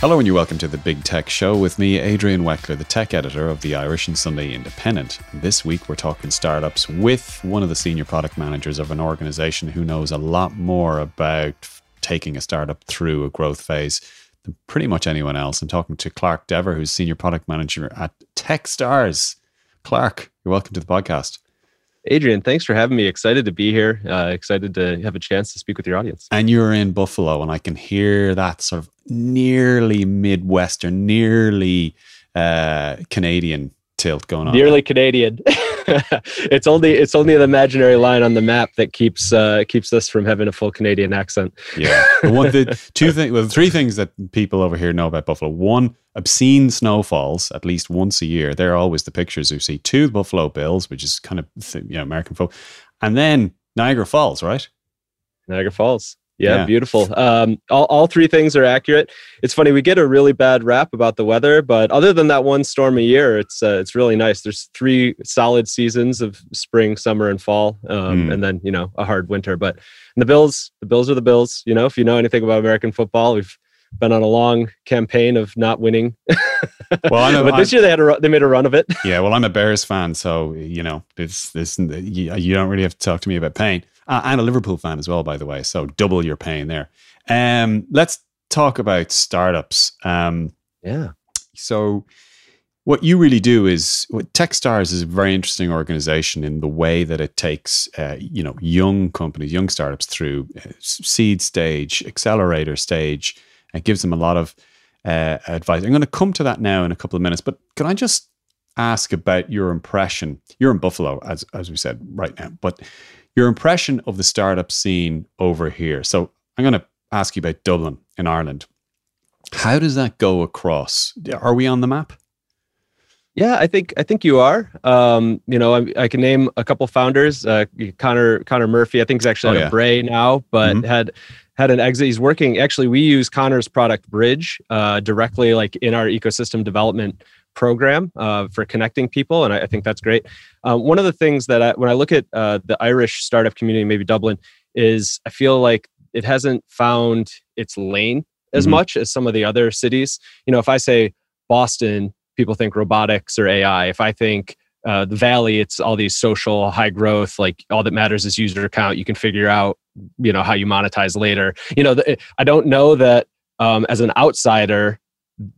Hello, and you're welcome to the Big Tech Show with me, Adrian Weckler, the tech editor of the Irish and Sunday Independent. This week, we're talking startups with one of the senior product managers of an organization who knows a lot more about taking a startup through a growth phase than pretty much anyone else. I'm talking to Clark Dever, who's senior product manager at Techstars. Clark, you're welcome to the podcast. Adrian, thanks for having me. Excited to be here. Uh, excited to have a chance to speak with your audience. And you're in Buffalo, and I can hear that sort of nearly Midwestern, nearly uh, Canadian tilt going on. Nearly Canadian. it's only it's only an imaginary line on the map that keeps uh, keeps us from having a full Canadian accent. Yeah. The one, the two things, well, three things that people over here know about Buffalo. One, obscene snowfalls at least once a year. They're always the pictures you see. Two, the Buffalo Bills, which is kind of you know American folk, and then Niagara Falls, right? Niagara Falls. Yeah, Yeah. beautiful. Um, all, all three things are accurate. It's funny we get a really bad rap about the weather, but other than that one storm a year, it's uh, it's really nice. There's three solid seasons of spring, summer, and fall, um, Mm. and then you know a hard winter. But the Bills, the Bills are the Bills. You know, if you know anything about American football, we've been on a long campaign of not winning. Well, I know- but this year they had a they made a run of it. Yeah, well, I'm a Bears fan, so you know, it's this. You, don't really have to talk to me about pain, uh, and a Liverpool fan as well, by the way. So double your pain there. Um, let's talk about startups. Um, Yeah. so what you really do is what techstars is a very interesting organization in the way that it takes uh, you know young companies young startups through uh, seed stage accelerator stage and gives them a lot of uh, advice i'm going to come to that now in a couple of minutes but can i just ask about your impression you're in buffalo as, as we said right now but your impression of the startup scene over here so i'm going to ask you about dublin in ireland how does that go across are we on the map Yeah, I think I think you are. Um, you know, I, I can name a couple founders. Uh, Connor Connor Murphy, I think, is actually Oh, at yeah. Bray now, but Mhm. had had an exit. He's working. Actually, we use Connor's product Bridge uh, directly, like in our ecosystem development program uh, for connecting people, and I, I think that's great. Um, one of the things that I, when I look at uh, the Irish startup community, maybe Dublin, is I feel like it hasn't found its lane as Mhm. much as some of the other cities. You know, if I say Boston, people think robotics or AI. If I think uh, the Valley, it's all these social high growth. Like all that matters is user count. You can figure out, you know, how you monetize later. You know, the, I don't know that um, as an outsider,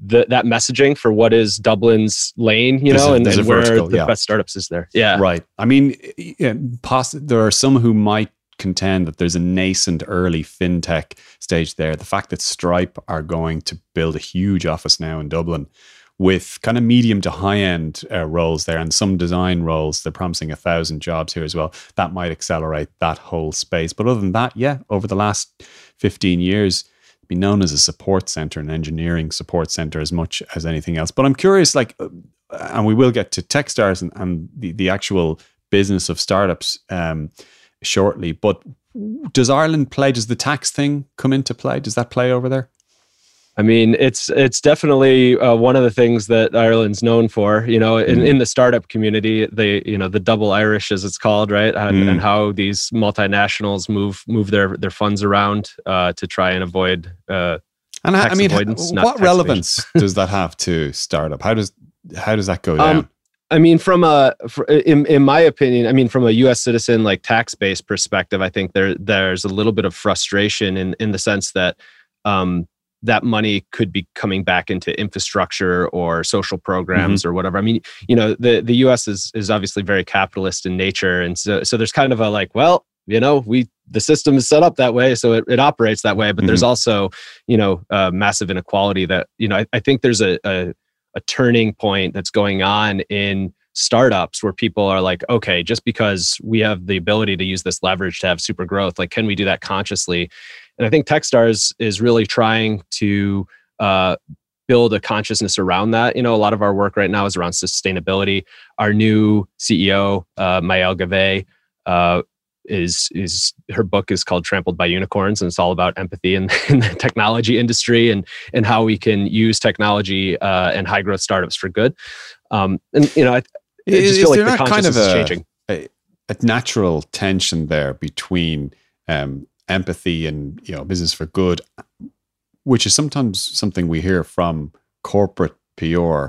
the, that messaging for what is Dublin's lane, you There's know, a- and, and where vertical, the yeah. best startups is there. Yeah, Right. I mean, yeah, poss- there are some who might contend that there's a nascent early fintech stage there. The fact that Stripe are going to build a huge office now in Dublin with kind of medium to high end uh, roles there and some design roles, they're promising a thousand jobs here as well. That might accelerate that whole space. But other than that, yeah, over the last 15 years, been known as a support center, an engineering support center as much as anything else. But I'm curious, like, uh, and we will get to Techstars and, and the, the actual business of startups um, shortly. But does Ireland play? Does the tax thing come into play? Does that play over there? I mean, it's it's definitely uh, one of the things that Ireland's known for. You know, in, Mm. in the startup community, the you know the double Irish, as it's called, right, and, Mm. and how these multinationals move move their their funds around uh, to try and avoid. Uh, And I- I mean, what relevance does that have to startup? How does how does that go down? Um, I mean, from a in in my opinion, I mean, from a U.S. citizen like tax based perspective, I think there there's a little bit of frustration in in the sense that um, that money could be coming back into infrastructure or social programs mm-hmm. or whatever. I mean, you know, the the U.S. is is obviously very capitalist in nature, and so so there's kind of a like, well, you know, we the system is set up that way, so it, it operates that way. But mm-hmm. there's also, you know, massive inequality that you know. I, I think there's a, a a turning point that's going on in startups where people are like, okay, just because we have the ability to use this leverage to have super growth, like, can we do that consciously? And I think Techstars is really trying to uh, build a consciousness around that. You know, a lot of our work right now is around sustainability. Our new CEO, uh, Maëlle Gavet, uh, is is her book is called Trampled by Unicorns, and it's all about empathy in, in the technology industry and and how we can use technology uh, and high growth startups for good. Um, and you know, I, I just feel like the consciousness kind of a, is changing. A, a, natural tension there between um, empathy and you know business for good, which is sometimes something we hear from corporate PR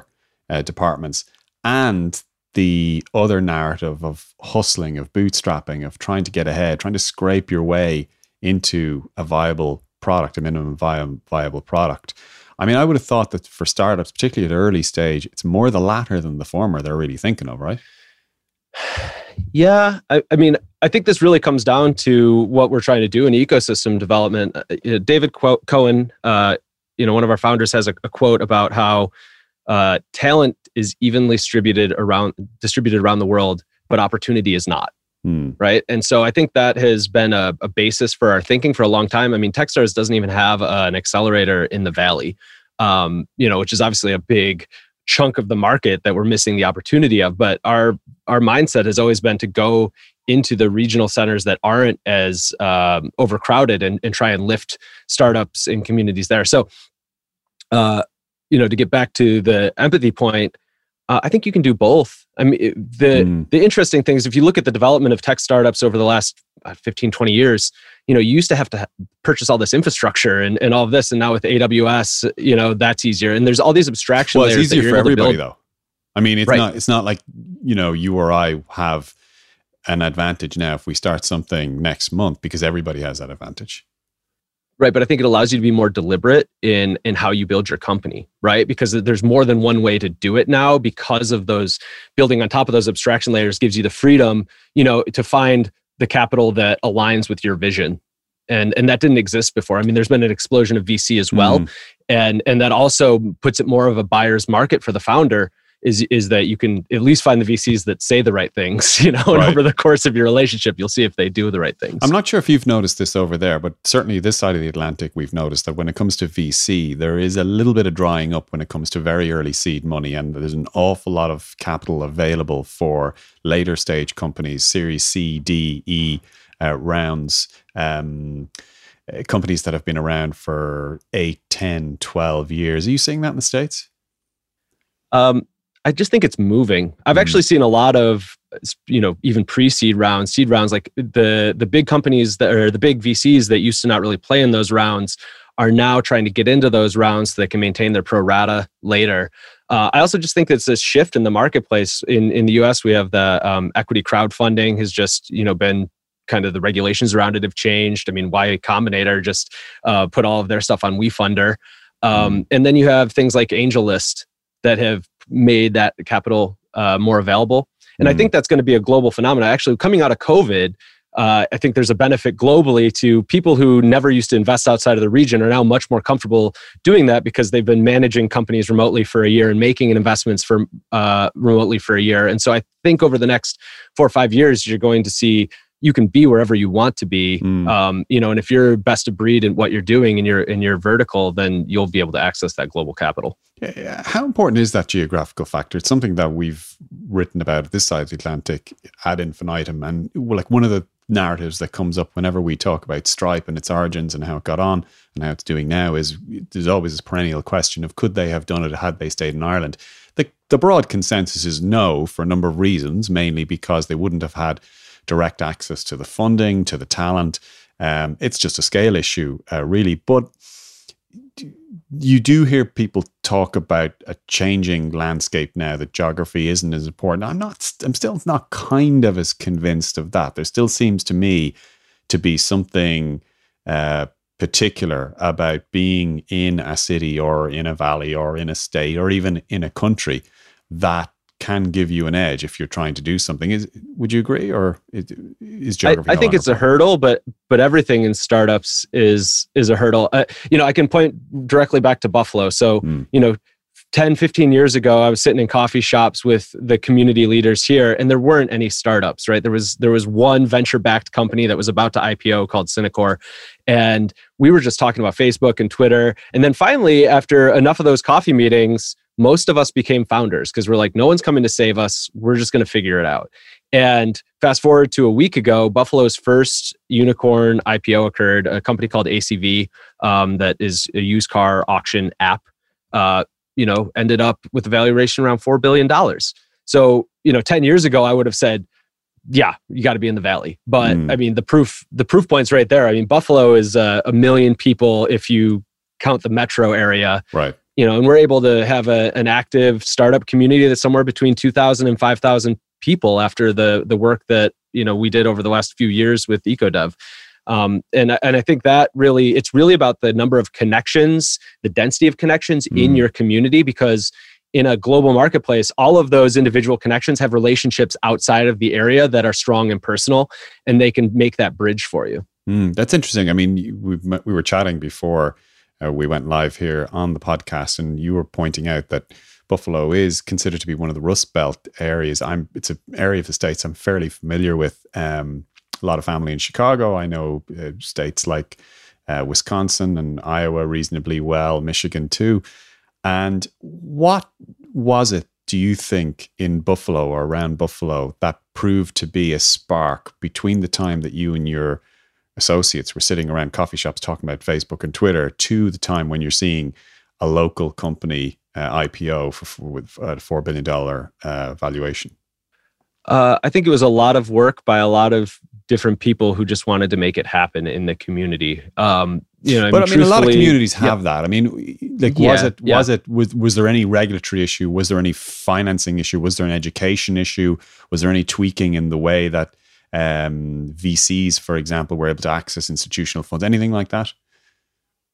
uh, departments, and the other narrative of hustling, of bootstrapping, of trying to get ahead, trying to scrape your way into a viable product, a minimum viable product. I mean, I would have thought that for startups, particularly at early stage, it's more the latter than the former they're really thinking of, right? Yeah, I, I mean, I think this really comes down to what we're trying to do in ecosystem development. Uh, David Cohen, uh, you know, one of our founders has a, a quote about how uh, talent is evenly distributed around distributed around the world, but opportunity is not. Hmm. Right. And so I think that has been a, a, basis for our thinking for a long time. I mean, Techstars doesn't even have uh, an accelerator in the Valley, um, you know, which is obviously a big chunk of the market that we're missing the opportunity of. But our our mindset has always been to go into the regional centers that aren't as um, overcrowded and, and try and lift startups and communities there. So, uh, you know, to get back to the empathy point, uh, I think you can do both. I mean, the mm. the interesting thing is if you look at the development of tech startups over the last Uh, 15, 20 years, you know, you used to have to purchase all this infrastructure and, and all of this. And now with AWS, you know, that's easier. And there's all these abstraction well, it's easier for everybody though. I mean, it's right. not, it's not like, you know, you or I have an advantage now if we start something next month because everybody has that advantage right but i think it allows you to be more deliberate in in how you build your company right because there's more than one way to do it now because of those building on top of those abstraction layers gives you the freedom you know to find the capital that aligns with your vision. And and that didn't exist before. I mean there's been an explosion of vc as well. Mm. and and that also puts it more of a buyer's market for the founder is is that you can at least find the VCs that say the right things, you know, and over the course of your relationship, you'll see if they do the right things. I'm not sure if you've noticed this over there, but certainly this side of the Atlantic, we've noticed that when it comes to VC, there is a little bit of drying up when it comes to very early seed money, and there's an awful lot of capital available for later stage companies, Series C, D, E uh, rounds. Um, uh, companies that have been around for 8 10 12 years are you seeing that in the states um, I just think it's moving. I've mm. actually seen a lot of you know even pre-seed rounds, seed rounds like the the big companies that are the big VCs that used to not really play in those rounds are now trying to get into those rounds so they can maintain their pro rata later. Uh, I also just think it's a shift in the marketplace. In in the U.S., we have the um, equity crowdfunding has just you know been kind of the regulations around it have changed. I mean, Y Combinator just uh, put all of their stuff on WeFunder, um, mm. and then you have things like AngelList that have made that capital uh, more available. And mm. I think that's going to be a global phenomenon. Actually, coming out of COVID, uh, I think there's a benefit globally to people who never used to invest outside of the region are now much more comfortable doing that because they've been managing companies remotely for a year and making investments for uh, remotely for a year. And so I think over the next four or five years, you're going to see you can be wherever you want to be. Mm. Um, you know, and if you're best of breed in what you're doing in your in your vertical, then you'll be able to access that global capital. How important is that geographical factor? It's something that we've written about this side of the Atlantic ad infinitum, and like one of the narratives that comes up whenever we talk about Stripe and its origins and how it got on and how it's doing now is there's always this perennial question of could they have done it had they stayed in Ireland. The the broad consensus is no for a number of reasons, mainly because they wouldn't have had direct access to the funding, to the talent. Um, it's just a scale issue, uh, really. But you do hear people talk about a changing landscape now that geography isn't as important. I'm not. I'm still not kind of as convinced of that. There still seems to me to be something uh, particular about being in a city or in a valley or in a state or even in a country that can give you an edge if you're trying to do something. Is would you agree, or is, is geography? I, I think it's a hurdle, but but everything in startups is is a hurdle. Uh, you know, I can point directly back to Buffalo. So mm. you know. 10 15 years ago i was sitting in coffee shops with the community leaders here and there weren't any startups right there was there was one venture backed company that was about to ipo called Synacor and we were just talking about facebook and twitter and then finally after enough of those coffee meetings most of us became founders because we're like, no one's coming to save us. We're just going to figure it out. And fast forward to a week ago, Buffalo's first unicorn IPO occurred. A company called ACV, um, that is a used car auction app, uh, you know, ended up with a valuation around four billion dollars. So, you know, ten years ago, I would have said, yeah, you got to be in the valley. But mm. I mean, the proof the proof points right there. I mean, Buffalo is uh, a million people if you count the metro area. Right you know, and we're able to have a, an active startup community that's somewhere between 2,000 and 5,000 people after the the work that you know we did over the last few years with EcoDev. Um, and and I think that really it's really about the number of connections, the density of connections mm. in your community because in a global marketplace, all of those individual connections have relationships outside of the area that are strong and personal, and they can make that bridge for you. Mm, that's interesting. I mean, we we were chatting before uh, we went live here on the podcast, and you were pointing out that Buffalo is considered to be one of the Rust Belt areas. I'm it's an area of the states I'm fairly familiar with. Um, a lot of family in Chicago. I know uh, states like uh, Wisconsin and Iowa reasonably well, Michigan too. And what was it, do you think, in Buffalo or around Buffalo that proved to be a spark between the time that you and your associates were sitting around coffee shops talking about Facebook and Twitter to the time when you're seeing a local company uh, IPO for, for with a four billion dollar uh, valuation? Uh, I think it was a lot of work by a lot of different people who just wanted to make it happen in the community. Um, you know, but I mean, I mean a lot of communities have yeah. that. I mean, like, was yeah, it was yeah. it was was there any regulatory issue? Was there any financing issue? Was there an education issue? Was there any tweaking in the way that um, VCs, for example, were able to access institutional funds? Anything like that?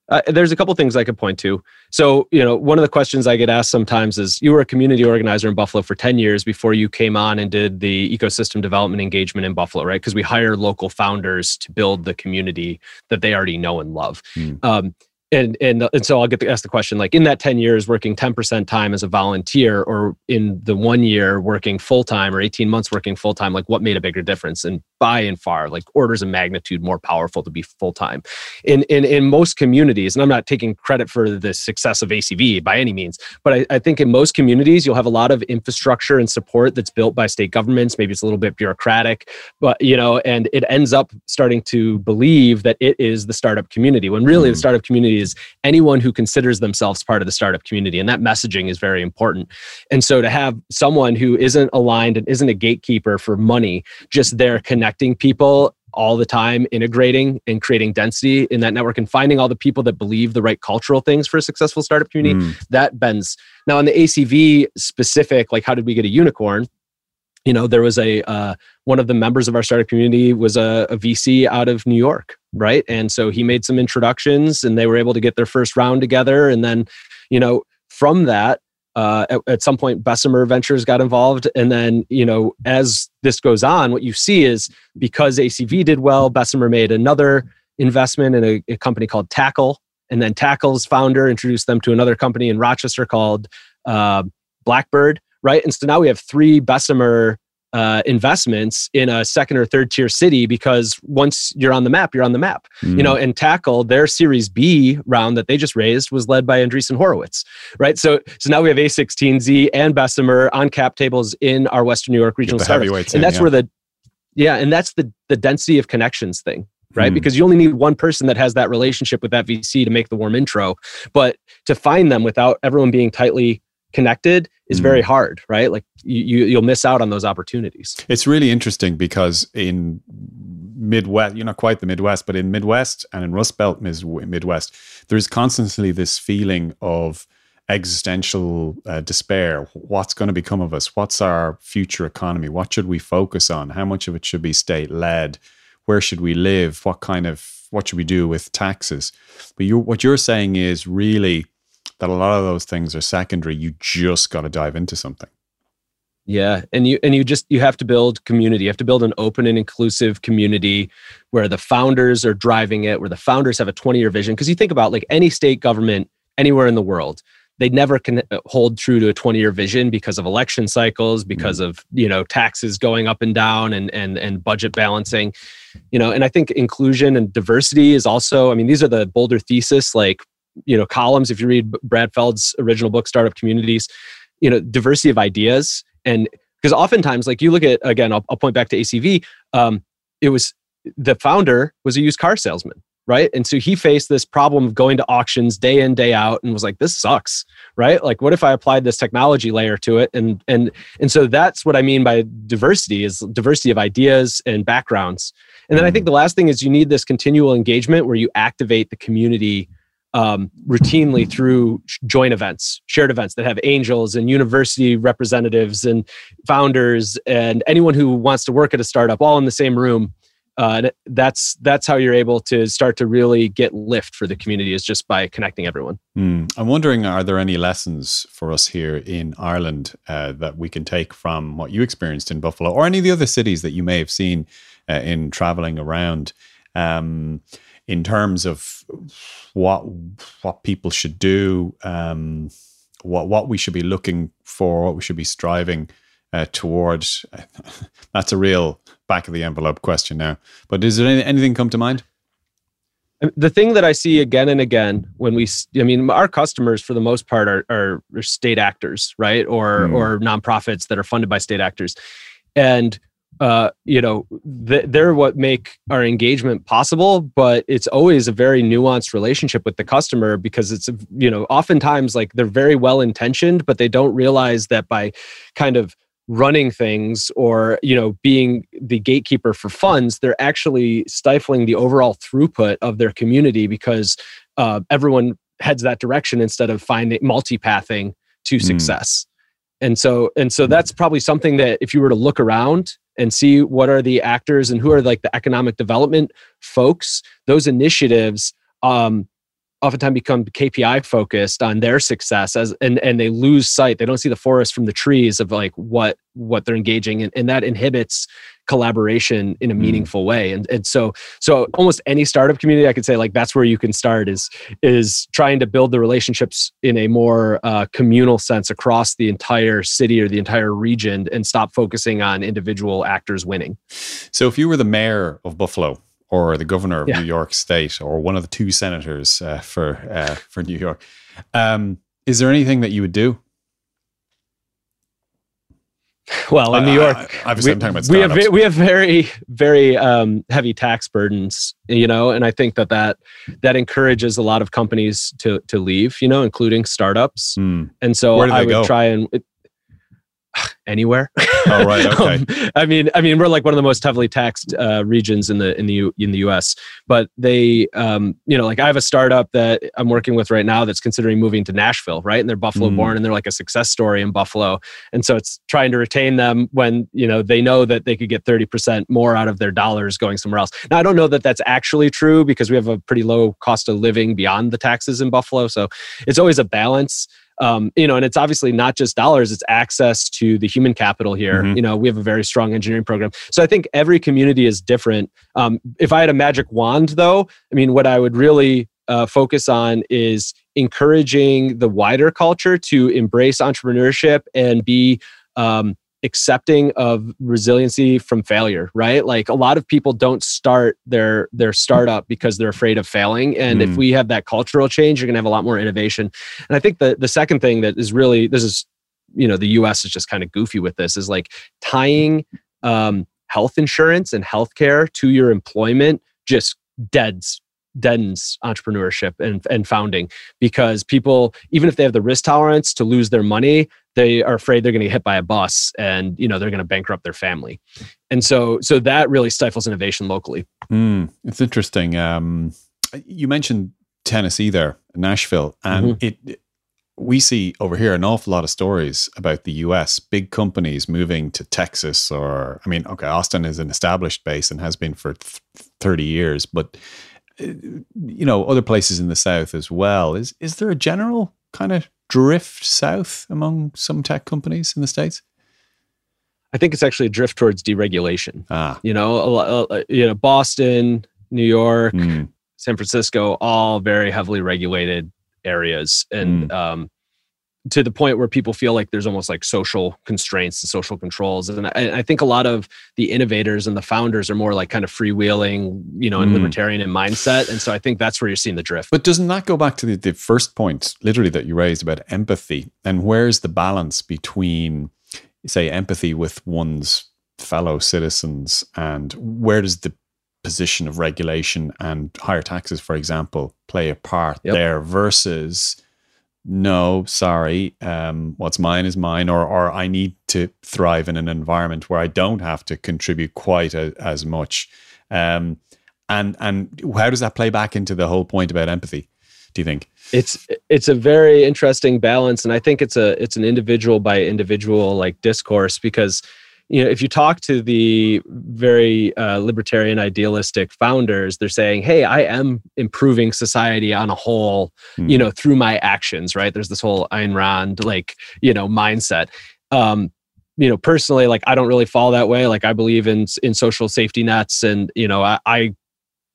Uh, there's a couple things I could point to. So, you know, one of the questions I get asked sometimes is you were a community organizer in Buffalo for 10 years before you came on and did the ecosystem development engagement in Buffalo, right? Because we hire local founders to build the community that they already know and love. Mm. Um, and and and so I'll get to ask the question like in that 10 years working 10% time as a volunteer or in the one year working full time or 18 months working full time like what made a bigger difference and by and far like orders of magnitude more powerful to be full time in in in most communities and I'm not taking credit for the success of ACV by any means but I, I think in most communities you'll have a lot of infrastructure and support that's built by state governments maybe it's a little bit bureaucratic but you know and it ends up starting to believe that it is the startup community when really mm. the hmm. startup community is anyone who considers themselves part of the startup community. And that messaging is very important. And so to have someone who isn't aligned and isn't a gatekeeper for money, just there connecting people all the time integrating and creating density in that network and finding all the people that believe the right cultural things for a successful startup community mm. that bends now on the acv specific like how did we get a unicorn you know there was a uh, one of the members of our startup community was a, a, vc out of new york right? And so he made some introductions and they were able to get their first round together. And then you know from that uh, at, at, some point bessemer ventures got involved. And then you know as this goes on what you see is because acv did well bessemer made another investment in a, a company called tackle. And then tackle's founder introduced them to another company in rochester called uh, blackbird right? And so now we have three Bessemer uh, investments in a second or third tier city because once you're on the map, you're on the map. Mm. You know, and Tackle their Series B round that they just raised was led by Andreessen Horowitz, right? So so now we have A16Z and Bessemer on cap tables in our Western New York regional startups, and that's yeah. where the yeah, and that's the the density of connections thing right? Mm. Because you only need one person that has that relationship with that VC to make the warm intro. But to find them without everyone being tightly connected is mm. very hard right like you, you you'll miss out on those opportunities it's really interesting because in Midwest, you're not quite the Midwest, but in Midwest and in Rust Belt Midwest, there's constantly this feeling of existential uh, despair. What's going to become of us? What's our future economy? What should we focus on? How much of it should be state led? Where should we live? What kind of what should we do with taxes? But you, what you're saying is really that a lot of those things are secondary. You just got to dive into something. Yeah, and you and you just you have to build community. You have to build an open and inclusive community where the founders are driving it, where the founders have a 20-year vision because you think about like any state government anywhere in the world, they never can uh, hold true to a 20-year vision because of election cycles, because mm-hmm. of, you know, taxes going up and down and and and budget balancing. You know, and I think inclusion and diversity is also, I mean, these are the bolder thesis like, you know, columns if you read Brad Feld's original book Startup Communities, you know, diversity of ideas and because oftentimes like you look at again I'll, I'll point back to acv um, it was the founder was a used car salesman right? And so he faced this problem of going to auctions day in day out and was like this sucks right? Like what if i applied this technology layer to it? And and and so that's what i mean by diversity is diversity of ideas and backgrounds. And then i think mm. the last thing is you need this continual engagement where you activate the community um, routinely through joint events, shared events that have angels and university representatives and founders and anyone who wants to work at a startup all in the same room. Uh, that's that's how you're able to start to really get lift for the community is just by connecting everyone. Mm. I'm wondering, are there any lessons for us here in Ireland uh, that we can take from what you experienced in Buffalo or any of the other cities that you may have seen uh, in traveling around? Um, in terms of what what people should do, um, what what we should be looking for, what we should be striving uh, towards. That's a real back of the envelope question now. But is there any, anything come to mind? The thing that I see again and again when we, I mean, our customers for the most part are, are, are state actors, right, or mm. or nonprofits that are funded by state actors, and uh, you know, th- they're what make our engagement possible. But it's always a very nuanced relationship with the customer because it's, you know, oftentimes like they're very well intentioned, but they don't realize that by kind of running things or you know being the gatekeeper for funds they're actually stifling the overall throughput of their community because uh, everyone heads that direction instead of finding multi-pathing to mm. success and so and so that's probably something that if you were to look around and see what are the actors and who are like the economic development folks. Those initiatives um, oftentimes become KPI focused on their success as and and they lose sight. They don't see the forest from the trees of like what what they're engaging in, and that inhibits collaboration in a mm. meaningful way. And and so so almost any startup community, I could say like that's where you can start is is trying to build the relationships in a more uh, communal sense across the entire city or the entire region, and stop focusing on individual actors winning. So if you were the mayor of Buffalo or the governor of yeah. New York State or one of the two senators uh, for uh, for New York. Um, is there anything that you would do? Well, in New York, uh, obviously, we, I'm talking about we have we have very very um, heavy tax burdens, you know, and I think that that that encourages a lot of companies to to leave, you know, including startups. Mm. And so I would go? try and anywhere. Oh right, okay. um, I mean, I mean, we're like one of the most heavily taxed uh, regions in the in the U, in the U.S. But they, um, you know, like I have a startup that I'm working with right now that's considering moving to Nashville, right? And they're Buffalo mm. born, and they're like a success story in Buffalo. And so it's trying to retain them when you know they know that they could get 30 percent more out of their dollars going somewhere else. Now I don't know that that's actually true because we have a pretty low cost of living beyond the taxes in Buffalo, so it's always a balance um, you know, and it's obviously not just dollars; it's access to the human capital here. Mm-hmm. You know, we have a very strong engineering program, so I think every community is different. Um, if I had a magic wand, though, I mean, what I would really uh, focus on is encouraging the wider culture to embrace entrepreneurship and be um, accepting of resiliency from failure right? Like a lot of people don't start their their startup because they're afraid of failing. And mm. if we have that cultural change you're going to have a lot more innovation. And i think the the second thing that is really this is you know the us is just kind of goofy with this is like tying um, health insurance and healthcare to your employment just deads deadens entrepreneurship and, and founding. Because people even if they have the risk tolerance to lose their money they are afraid they're going to get hit by a bus and you know they're going to bankrupt their family and so so that really stifles innovation locally Mm, it's interesting. Um, you mentioned Tennessee there, Nashville, and Mm-hmm. it. We see over here an awful lot of stories about the U.S. big companies moving to Texas, or I mean, okay, Austin is an established base and has been for th- thirty years, but uh, you know, other places in the South as well. Is is there a general kind of drift south among some tech companies in the states? i think it's actually a drift towards deregulation. Ah, you know a, lo- uh, you know boston new york mm, san francisco all very heavily regulated areas. And um, to the point where people feel like there's almost like social constraints and social controls and I, I think a lot of the innovators and the founders are more like kind of freewheeling you know and Mm. libertarian in mindset and so i think that's where you're seeing the drift But doesn't that go back to the, the first point, literally, that you raised about empathy? And where's the balance between, say, empathy with one's fellow citizens and where does the position of regulation and higher taxes, for example, play a part Yep. there versus no, sorry, um, what's mine is mine, or or I need to thrive in an environment where I don't have to contribute quite a, as much. Um, and and how does that play back into the whole point about empathy? Do you think? it's it's a very interesting balance and i think it's a it's an individual by individual like discourse because you know if you talk to the very uh, libertarian idealistic founders they're saying hey i am improving society on a whole Hmm. you know through my actions right? There's this whole Ayn Rand like you know mindset. Um you know personally like i don't really fall that way. Like i believe in in social safety nets and you know i, I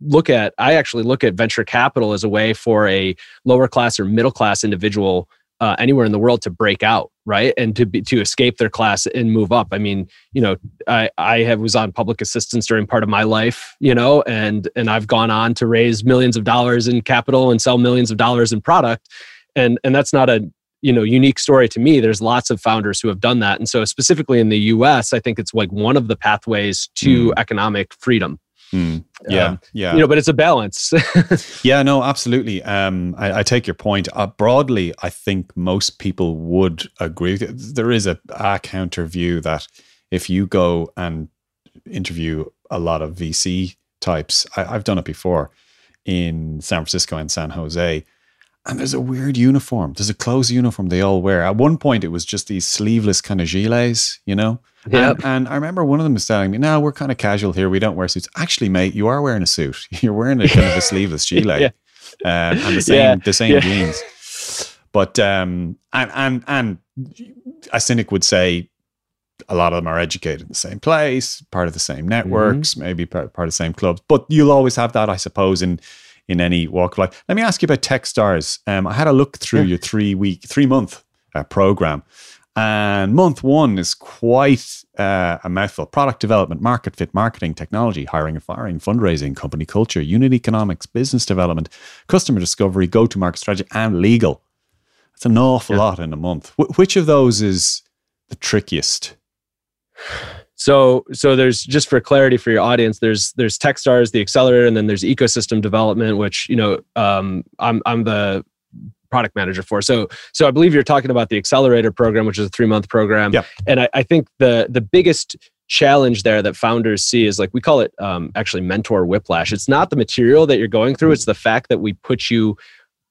look at i actually look at venture capital as a way for a lower class or middle class individual uh, anywhere in the world to break out right? And to be to escape their class and move up. I mean you know i i have was on public assistance during part of my life you know and and i've gone on to raise millions of dollars in capital and sell millions of dollars in product. And and that's not a you know unique story to me. There's lots of founders who have done that. And so specifically in the us i think it's like one of the pathways to economic freedom Hmm. Yeah, Um, yeah, you know but it's a balance yeah. No, absolutely. Um, I, I take your point. Uh, broadly, I think most people would agree. There is a, a counter view that if you go and interview a lot of VC types, I, I've done it before in San Francisco and San Jose. And there's a weird uniform. There's a clothes uniform they all wear. At one point, it was just these sleeveless kind of gilets, you know? Yep. And, and I remember one of them was telling me, "No, we're kind of casual here. We don't wear suits." Actually, mate, you are wearing a suit. You're wearing a kind of a sleeveless gilet, Yeah. um, and the same Yeah. the same Yeah. jeans. But um, and and and a cynic would say a lot of them are educated in the same place, part of the same networks, maybe part, part of the same clubs. But you'll always have that, I suppose, in in any walk of life. Let me ask you about TechStars. Um, I had a look through your three week, three month uh, program, and month one is quite uh, a mouthful: product development, market fit, marketing, technology, hiring and firing, fundraising, company culture, unit economics, business development, customer discovery, go to market strategy, and legal. That's an awful lot in a month. Wh- which of those is the trickiest? So so there's just for clarity for your audience, there's there's Techstars, the accelerator, and then there's ecosystem development, which you know um, I'm I'm the product manager for. So so I believe you're talking about the accelerator program, which is a three month program. Yeah. And I, I think the the biggest challenge there that founders see is like we call it um, actually mentor whiplash. It's not the material that you're going through; it's the fact that we put you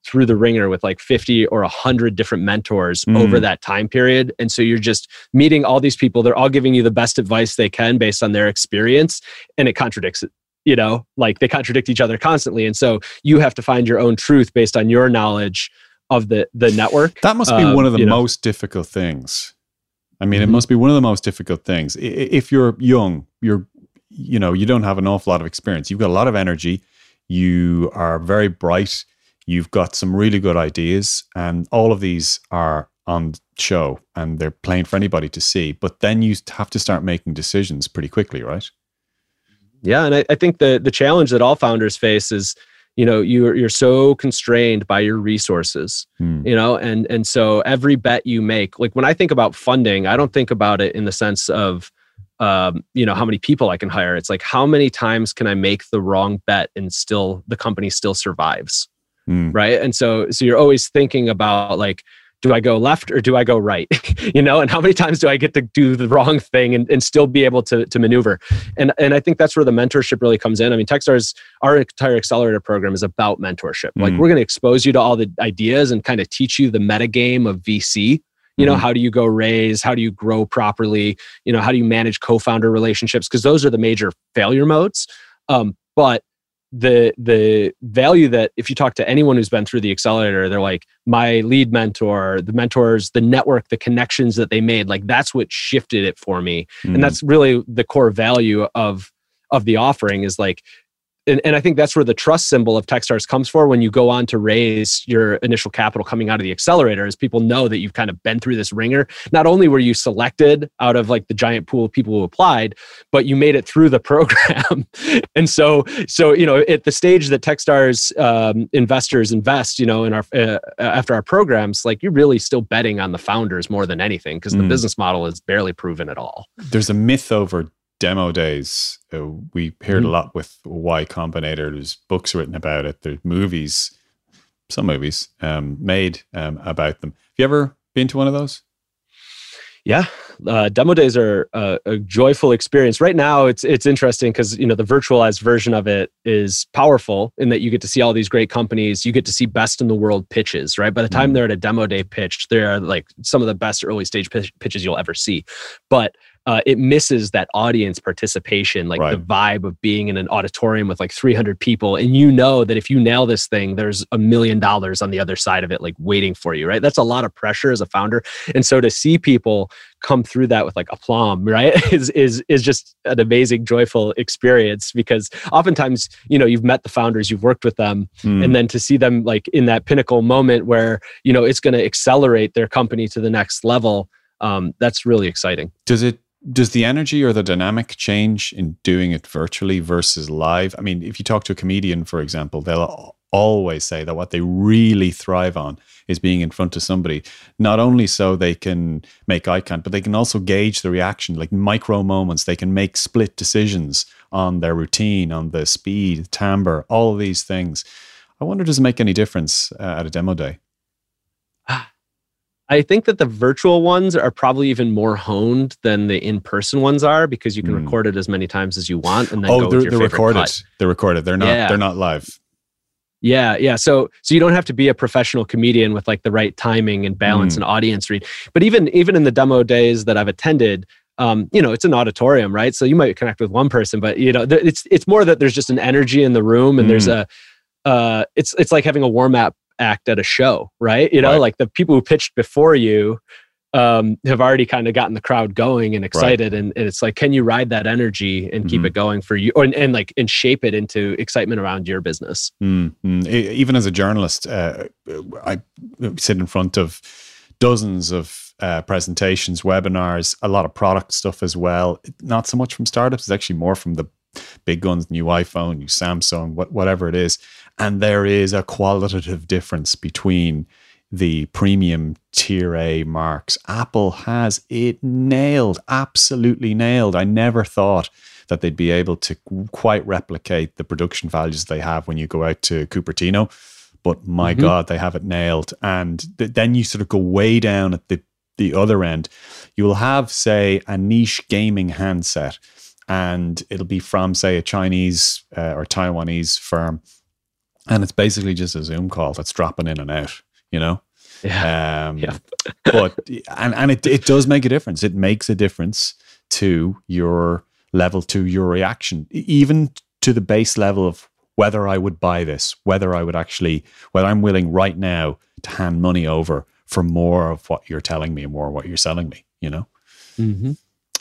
through the ringer with like 50 or 100 different mentors Mm. over that time period and so you're just meeting all these people they're all giving you the best advice they can based on their experience and it contradicts it you know like they contradict each other constantly and so you have to find your own truth based on your knowledge of the the network That must be Um, one of the you know. most difficult things. I mean, it Mhm. must be one of the most difficult things. If you're young, you're, you know, you don't have an awful lot of experience. You've got a lot of energy. You are very bright. You've got some really good ideas, and all of these are on show and they're plain for anybody to see. But then you have to start making decisions pretty quickly, right? Yeah, and I, I think the the challenge that all founders face is, you know, you're you're so constrained by your resources, Hmm. you know, and and so every bet you make, like when I think about funding, I don't think about it in the sense of, um, you know, how many people I can hire. It's like how many times can I make the wrong bet and still the company still survives, Hmm. right? And so so you're always thinking about like do I go left or do I go right? you know, and how many times do I get to do the wrong thing and, and still be able to, to maneuver? And, and I think that's where the mentorship really comes in. I mean, Techstars, our entire accelerator program is about mentorship. Mm. Like we're going to expose you to all the ideas and kind of teach you the meta game of VC. You know, mm-hmm. how do you go raise? How do you grow properly? You know, how do you manage co-founder relationships? Because those are the major failure modes. Um, but the the value that if you talk to anyone who's been through the accelerator they're like my lead mentor the mentors the network the connections that they made like that's what shifted it for me mm. and that's really the core value of of the offering is like and, and I think that's where the trust symbol of Techstars comes for when you go on to raise your initial capital coming out of the accelerator is people know that you've kind of been through this ringer. Not only were you selected out of like the giant pool of people who applied, but you made it through the program. and so, so, you know, at the stage that Techstars um, investors invest, you know, in our, uh, after our programs, like you're really still betting on the founders more than anything because mm. the business model is barely proven at all. There's a myth over demo days, uh, we heard mm. a lot with Y Combinator. There's books written about it. There's movies, some movies um, made um, about them. Have you ever been to one of those? Yeah, uh, demo days are a, a, joyful experience. Right now, it's it's interesting because you know the virtualized version of it is powerful in that you get to see all these great companies. You get to see best in the world pitches. Right by the time mm. they're at a demo day pitch, they're like some of the best early stage pitches you'll ever see. But uh, it misses that audience participation, like right. the vibe of being in an auditorium with like 300 people. And you know that if you nail this thing, there's a million dollars on the other side of it, like waiting for you, right? That's a lot of pressure as a founder. And so to see people come through that with like aplomb, right, is, is, is just an amazing, joyful experience because oftentimes, you know, you've met the founders, you've worked with them, mm. and then to see them like in that pinnacle moment where, you know, it's going to accelerate their company to the next level. Um, that's really exciting. Does it does the energy or the dynamic change in doing it virtually versus live? I mean, if you talk to a comedian, for example, they'll always say that what they really thrive on is being in front of somebody, not only so they can make eye contact, but they can also gauge the reaction, like micro moments. They can make split decisions on their routine, on the speed, timbre, all of these things. I wonder, does it make any difference uh, at a demo day? I think that the virtual ones are probably even more honed than the in-person ones are because you can mm. record it as many times as you want and then oh, they're, they're recorded. Cut. They're recorded. They're not. Yeah. They're not live. Yeah, yeah. So so you don't have to be a professional comedian with like the right timing and balance mm. and audience read. But even even in the demo days that I've attended, um, you know, it's an auditorium, right? So you might connect with one person, but you know, it's it's more that there's just an energy in the room and mm. there's a uh, it's it's like having a warm up act at a show, right? You know, right. like the people who pitched before you um, have already kind of gotten the crowd going and excited, right. and, and, it's like, can you ride that energy and mm-hmm. keep it going for you, or, and, and, like and shape it into excitement around your business? Mm-hmm. Even as a journalist, uh, I sit in front of dozens of uh, presentations, webinars, a lot of product stuff as well. Not so much from startups; it's actually more from the big guns, new iPhone, new Samsung, what, whatever it is. And there is a qualitative difference between the premium tier A marks. Apple has it nailed, absolutely nailed. I never thought that they'd be able to quite replicate the production values they have when you go out to Cupertino. But my mm-hmm. God, they have it nailed. And th- then you sort of go way down at the, the other end. You'll have, say, a niche gaming handset, and it'll be from, say, a Chinese uh, or Taiwanese firm and it's basically just a Zoom call that's dropping in and out. You know. Yeah. Um, yeah. but and and it it does make a difference. It makes a difference to your level, to your reaction, even to the base level of whether I would buy this, whether I would actually, whether I'm willing right now to hand money over for more of what you're telling me and more of what you're selling me. You know. Mm-hmm.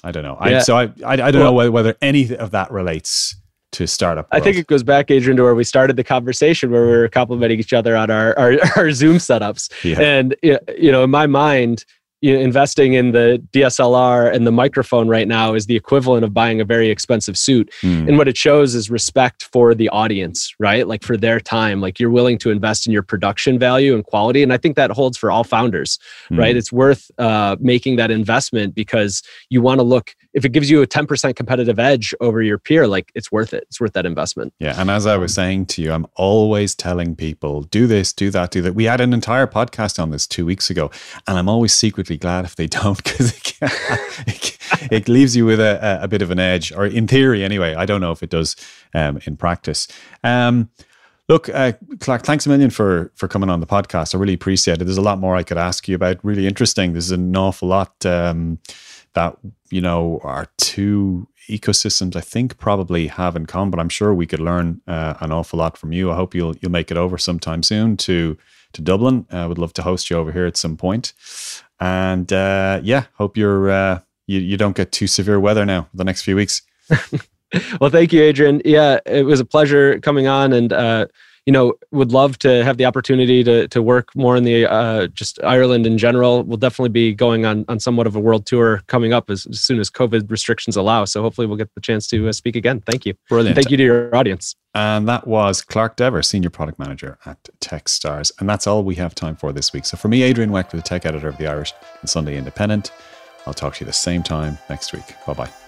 I don't know. Yeah. I, so I, I, I don't well, know whether, whether any of that relates to startup. I think it goes back, Adrian, to where we started the conversation, where we were complimenting each other on our our, our Zoom setups. Yeah. And you know, in my mind, you know, investing in the DSLR and the microphone right now is the equivalent of buying a very expensive suit. Mm. And what it shows is respect for the audience, right? Like for their time, like you're willing to invest in your production value and quality. And I think that holds for all founders, mm. right? It's worth uh, making that investment because you want to look if it gives you a 10% competitive edge over your peer, like it's worth it. It's worth that investment. Yeah. And as I was saying to you, I'm always telling people do this, do that, do that. We had an entire podcast on this two weeks ago, and I'm always secretly glad if they don't because it, it, it, leaves you with a, a, bit of an edge, or in theory anyway. I don't know if it does um, in practice. Um, Look, uh, Clark, thanks a million for for coming on the podcast. I really appreciate it. There's a lot more I could ask you about. Really interesting. There's an awful lot um, that you know our two ecosystems I think probably have in common. But I'm sure we could learn uh, an awful lot from you. I hope you'll you'll make it over sometime soon to to Dublin. I uh, would love to host you over here at some point. And uh, yeah, hope you're uh, you you don't get too severe weather now the next few weeks. well, thank you, Adrian. Yeah, it was a pleasure coming on, and uh, you know, would love to have the opportunity to to work more in the uh, just Ireland in general. We'll definitely be going on on somewhat of a world tour coming up as, as soon as COVID restrictions allow. So hopefully, we'll get the chance to uh, speak again. Thank you. Brilliant. And thank you to your audience. And that was Clark Dever, Senior Product Manager at Techstars. And that's all we have time for this week. So for me, Adrian Weck, the tech editor of the Irish and Sunday Independent, I'll talk to you the same time next week. Bye bye.